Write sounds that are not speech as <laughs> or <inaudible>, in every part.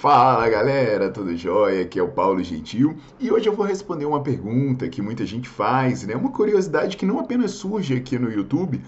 Fala galera, tudo jóia? Aqui é o Paulo Gentil e hoje eu vou responder uma pergunta que muita gente faz, né? Uma curiosidade que não apenas surge aqui no YouTube,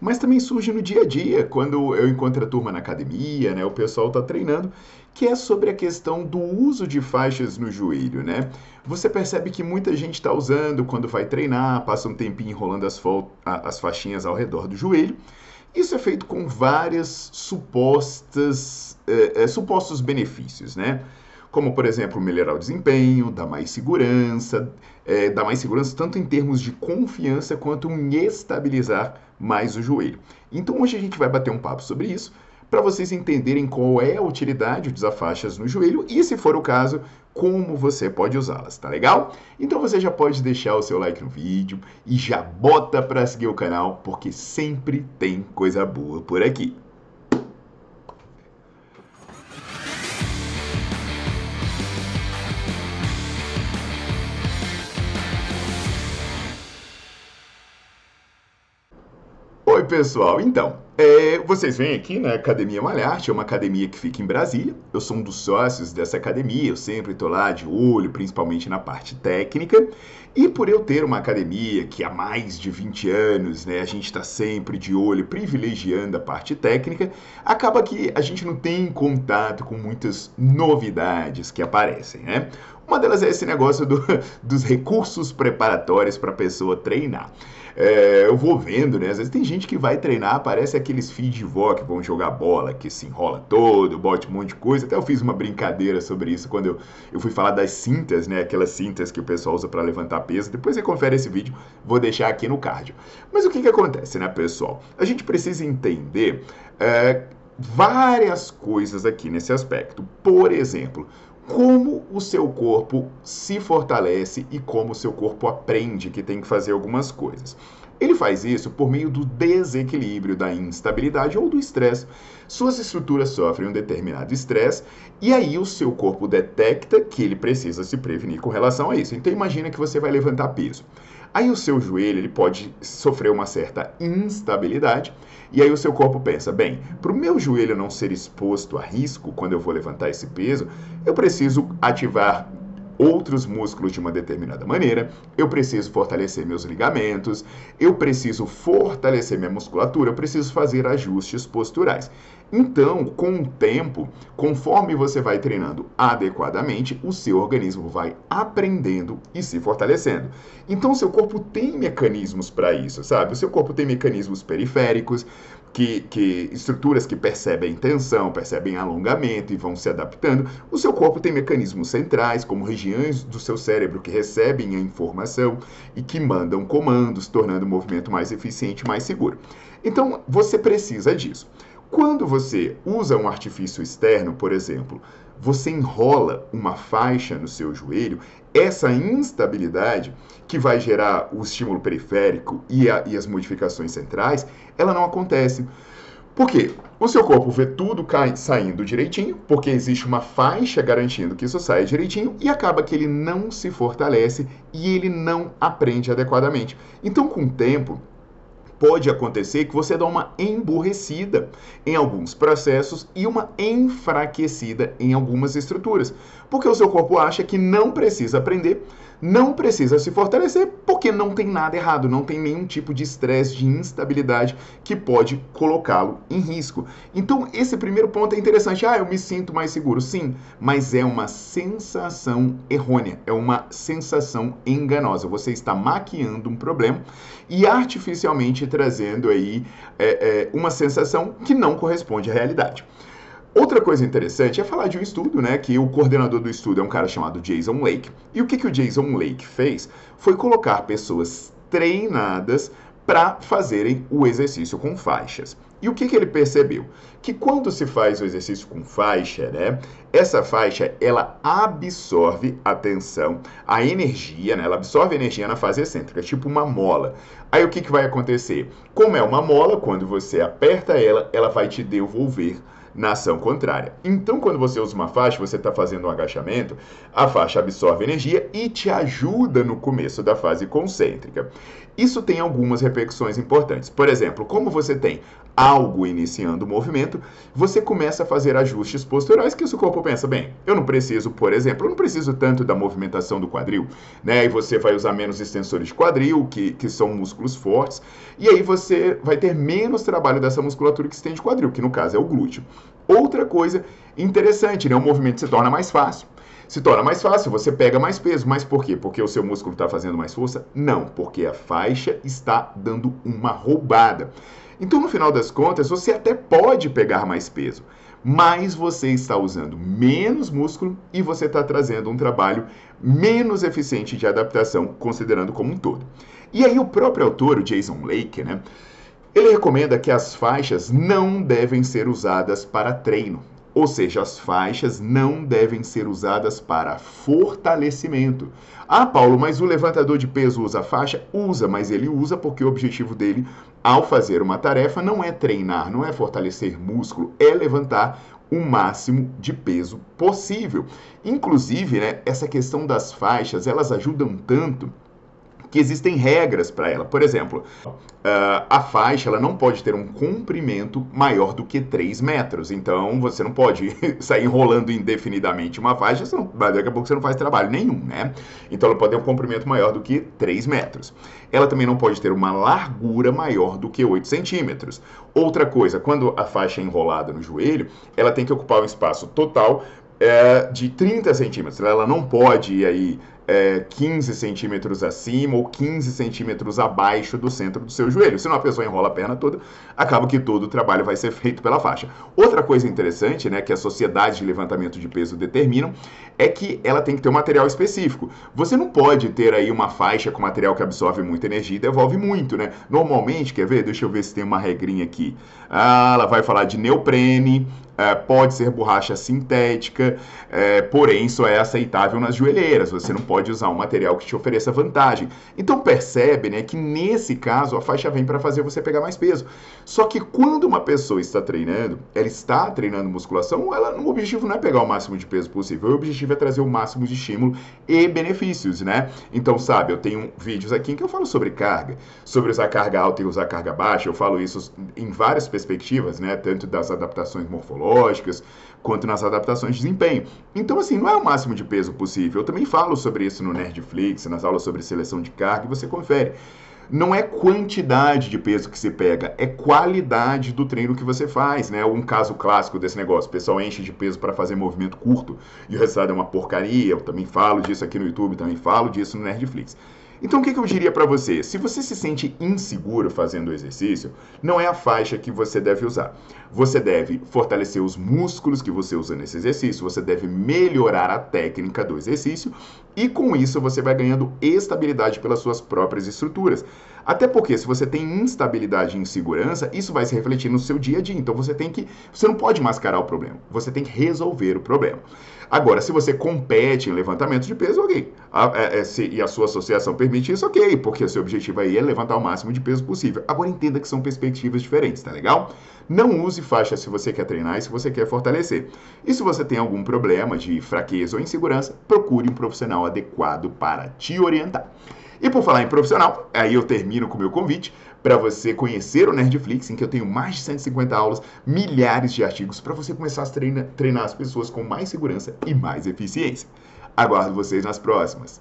mas também surge no dia a dia, quando eu encontro a turma na academia, né? O pessoal tá treinando, que é sobre a questão do uso de faixas no joelho, né? Você percebe que muita gente está usando quando vai treinar, passa um tempinho enrolando as, as faixinhas ao redor do joelho. Isso é feito com várias supostas é, é, supostos benefícios, né? Como, por exemplo, melhorar o desempenho, dar mais segurança, é, dar mais segurança tanto em termos de confiança quanto em estabilizar mais o joelho. Então, hoje a gente vai bater um papo sobre isso para vocês entenderem qual é a utilidade das faixas no joelho e, se for o caso, como você pode usá-las, tá legal? Então você já pode deixar o seu like no vídeo e já bota para seguir o canal, porque sempre tem coisa boa por aqui. Pessoal. Então, é, vocês vêm aqui na Academia Malharte, é uma academia que fica em Brasília. Eu sou um dos sócios dessa academia, eu sempre estou lá de olho, principalmente na parte técnica. E por eu ter uma academia que há mais de 20 anos, né, a gente está sempre de olho, privilegiando a parte técnica, acaba que a gente não tem contato com muitas novidades que aparecem, né? Uma delas é esse negócio do, <laughs> dos recursos preparatórios para a pessoa treinar. É, eu vou vendo, né? Às vezes tem gente que vai treinar, parece aqueles filhos de vó que vão jogar bola, que se enrola todo, bote um monte de coisa. Até eu fiz uma brincadeira sobre isso quando eu, eu fui falar das cintas, né? Aquelas cintas que o pessoal usa para levantar peso. Depois você confere esse vídeo, vou deixar aqui no card. Mas o que, que acontece, né, pessoal? A gente precisa entender é, várias coisas aqui nesse aspecto. Por exemplo, como o seu corpo se fortalece e como o seu corpo aprende que tem que fazer algumas coisas. Ele faz isso por meio do desequilíbrio, da instabilidade ou do estresse. Suas estruturas sofrem um determinado estresse e aí o seu corpo detecta que ele precisa se prevenir com relação a isso. Então imagina que você vai levantar peso. Aí o seu joelho ele pode sofrer uma certa instabilidade e aí o seu corpo pensa, bem, para o meu joelho não ser exposto a risco quando eu vou levantar esse peso, eu preciso ativar outros músculos de uma determinada maneira, eu preciso fortalecer meus ligamentos, eu preciso fortalecer minha musculatura, eu preciso fazer ajustes posturais. Então, com o tempo, conforme você vai treinando adequadamente, o seu organismo vai aprendendo e se fortalecendo. Então, seu corpo tem mecanismos para isso, sabe? O seu corpo tem mecanismos periféricos, que, que, estruturas que percebem tensão, percebem alongamento e vão se adaptando. O seu corpo tem mecanismos centrais, como regiões do seu cérebro que recebem a informação e que mandam comandos, tornando o movimento mais eficiente e mais seguro. Então, você precisa disso. Quando você usa um artifício externo, por exemplo, você enrola uma faixa no seu joelho, essa instabilidade que vai gerar o estímulo periférico e, a, e as modificações centrais, ela não acontece. Por quê? O seu corpo vê tudo cai, saindo direitinho, porque existe uma faixa garantindo que isso saia direitinho, e acaba que ele não se fortalece e ele não aprende adequadamente. Então, com o tempo, pode acontecer que você dá uma emburrecida em alguns processos e uma enfraquecida em algumas estruturas, porque o seu corpo acha que não precisa aprender, não precisa se fortalecer porque não tem nada errado, não tem nenhum tipo de estresse, de instabilidade que pode colocá-lo em risco. Então, esse primeiro ponto é interessante. Ah, eu me sinto mais seguro. Sim, mas é uma sensação errônea, é uma sensação enganosa. Você está maquiando um problema e artificialmente trazendo aí é, é, uma sensação que não corresponde à realidade. Outra coisa interessante é falar de um estudo, né? Que o coordenador do estudo é um cara chamado Jason Lake. E o que, que o Jason Lake fez foi colocar pessoas treinadas para fazerem o exercício com faixas. E o que, que ele percebeu? Que quando se faz o exercício com faixa, né, essa faixa ela absorve a tensão, a energia, né, ela absorve energia na fase excêntrica, tipo uma mola. Aí o que, que vai acontecer? Como é uma mola, quando você aperta ela, ela vai te devolver na ação contrária. Então, quando você usa uma faixa, você está fazendo um agachamento, a faixa absorve energia e te ajuda no começo da fase concêntrica. Isso tem algumas repercussões importantes. Por exemplo, como você tem algo iniciando o movimento, você começa a fazer ajustes posturais que o seu corpo pensa, bem, eu não preciso, por exemplo, eu não preciso tanto da movimentação do quadril, né? E você vai usar menos extensores de quadril, que, que são músculos fortes, e aí você vai ter menos trabalho dessa musculatura que estende quadril, que no caso é o glúteo. Outra coisa interessante, né? O movimento se torna mais fácil se torna mais fácil, você pega mais peso. Mas por quê? Porque o seu músculo está fazendo mais força? Não, porque a faixa está dando uma roubada. Então, no final das contas, você até pode pegar mais peso, mas você está usando menos músculo e você está trazendo um trabalho menos eficiente de adaptação, considerando como um todo. E aí, o próprio autor, o Jason Lake, né? Ele recomenda que as faixas não devem ser usadas para treino. Ou seja, as faixas não devem ser usadas para fortalecimento. Ah, Paulo, mas o levantador de peso usa faixa? Usa, mas ele usa porque o objetivo dele ao fazer uma tarefa não é treinar, não é fortalecer músculo, é levantar o máximo de peso possível. Inclusive, né, essa questão das faixas, elas ajudam tanto que existem regras para ela. Por exemplo, uh, a faixa ela não pode ter um comprimento maior do que 3 metros. Então você não pode <laughs> sair enrolando indefinidamente uma faixa, senão, daqui a pouco você não faz trabalho nenhum, né? Então ela pode ter um comprimento maior do que 3 metros. Ela também não pode ter uma largura maior do que 8 centímetros. Outra coisa, quando a faixa é enrolada no joelho, ela tem que ocupar um espaço total é, de 30 centímetros. Ela não pode ir aí é, 15 centímetros acima ou 15 centímetros abaixo do centro do seu joelho. Se uma pessoa enrola a perna toda, acaba que todo o trabalho vai ser feito pela faixa. Outra coisa interessante, né, que as sociedades de levantamento de peso determinam, é que ela tem que ter um material específico. Você não pode ter aí uma faixa com material que absorve muita energia e devolve muito, né? Normalmente, quer ver? Deixa eu ver se tem uma regrinha aqui. Ah, ela vai falar de neoprene, é, pode ser borracha sintética, é, porém só é aceitável nas joelheiras. Você não pode usar um material que te ofereça vantagem. Então percebe, né, que nesse caso a faixa vem para fazer você pegar mais peso. Só que quando uma pessoa está treinando, ela está treinando musculação, ela, o objetivo não é pegar o máximo de peso possível. O objetivo é trazer o máximo de estímulo e benefícios, né? Então, sabe, eu tenho vídeos aqui em que eu falo sobre carga, sobre usar carga alta e usar carga baixa. Eu falo isso em várias perspectivas, né? Tanto das adaptações morfológicas quanto nas adaptações de desempenho. Então, assim, não é o máximo de peso possível. Eu também falo sobre isso no Nerdflix, nas aulas sobre seleção de carga, e você confere. Não é quantidade de peso que se pega, é qualidade do treino que você faz, né? Um caso clássico desse negócio, o pessoal enche de peso para fazer movimento curto e o resultado é uma porcaria. Eu também falo disso aqui no YouTube, também falo disso no Nerdflix. Então, o que, eu diria para você? Se você se sente inseguro fazendo o exercício, não é a faixa que você deve usar. Você deve fortalecer os músculos que você usa nesse exercício, você deve melhorar a técnica do exercício e, com isso, você vai ganhando estabilidade pelas suas próprias estruturas. Até porque, se você tem instabilidade e insegurança, isso vai se refletir no seu dia a dia. Então, você tem que. Você não pode mascarar o problema, você tem que resolver o problema. Agora, se você compete em levantamento de peso, ok. A, é, é, se, e a sua associação permite isso, ok, porque o seu objetivo aí é levantar o máximo de peso possível. Agora, entenda que são perspectivas diferentes, tá legal? Não use faixa se você quer treinar e se você quer fortalecer. E se você tem algum problema de fraqueza ou insegurança, procure um profissional adequado para te orientar. E por falar em profissional, aí eu termino com o meu convite para você conhecer o Nerdflix, em que eu tenho mais de 150 aulas, milhares de artigos para você começar a treinar, treinar as pessoas com mais segurança e mais eficiência. Aguardo vocês nas próximas.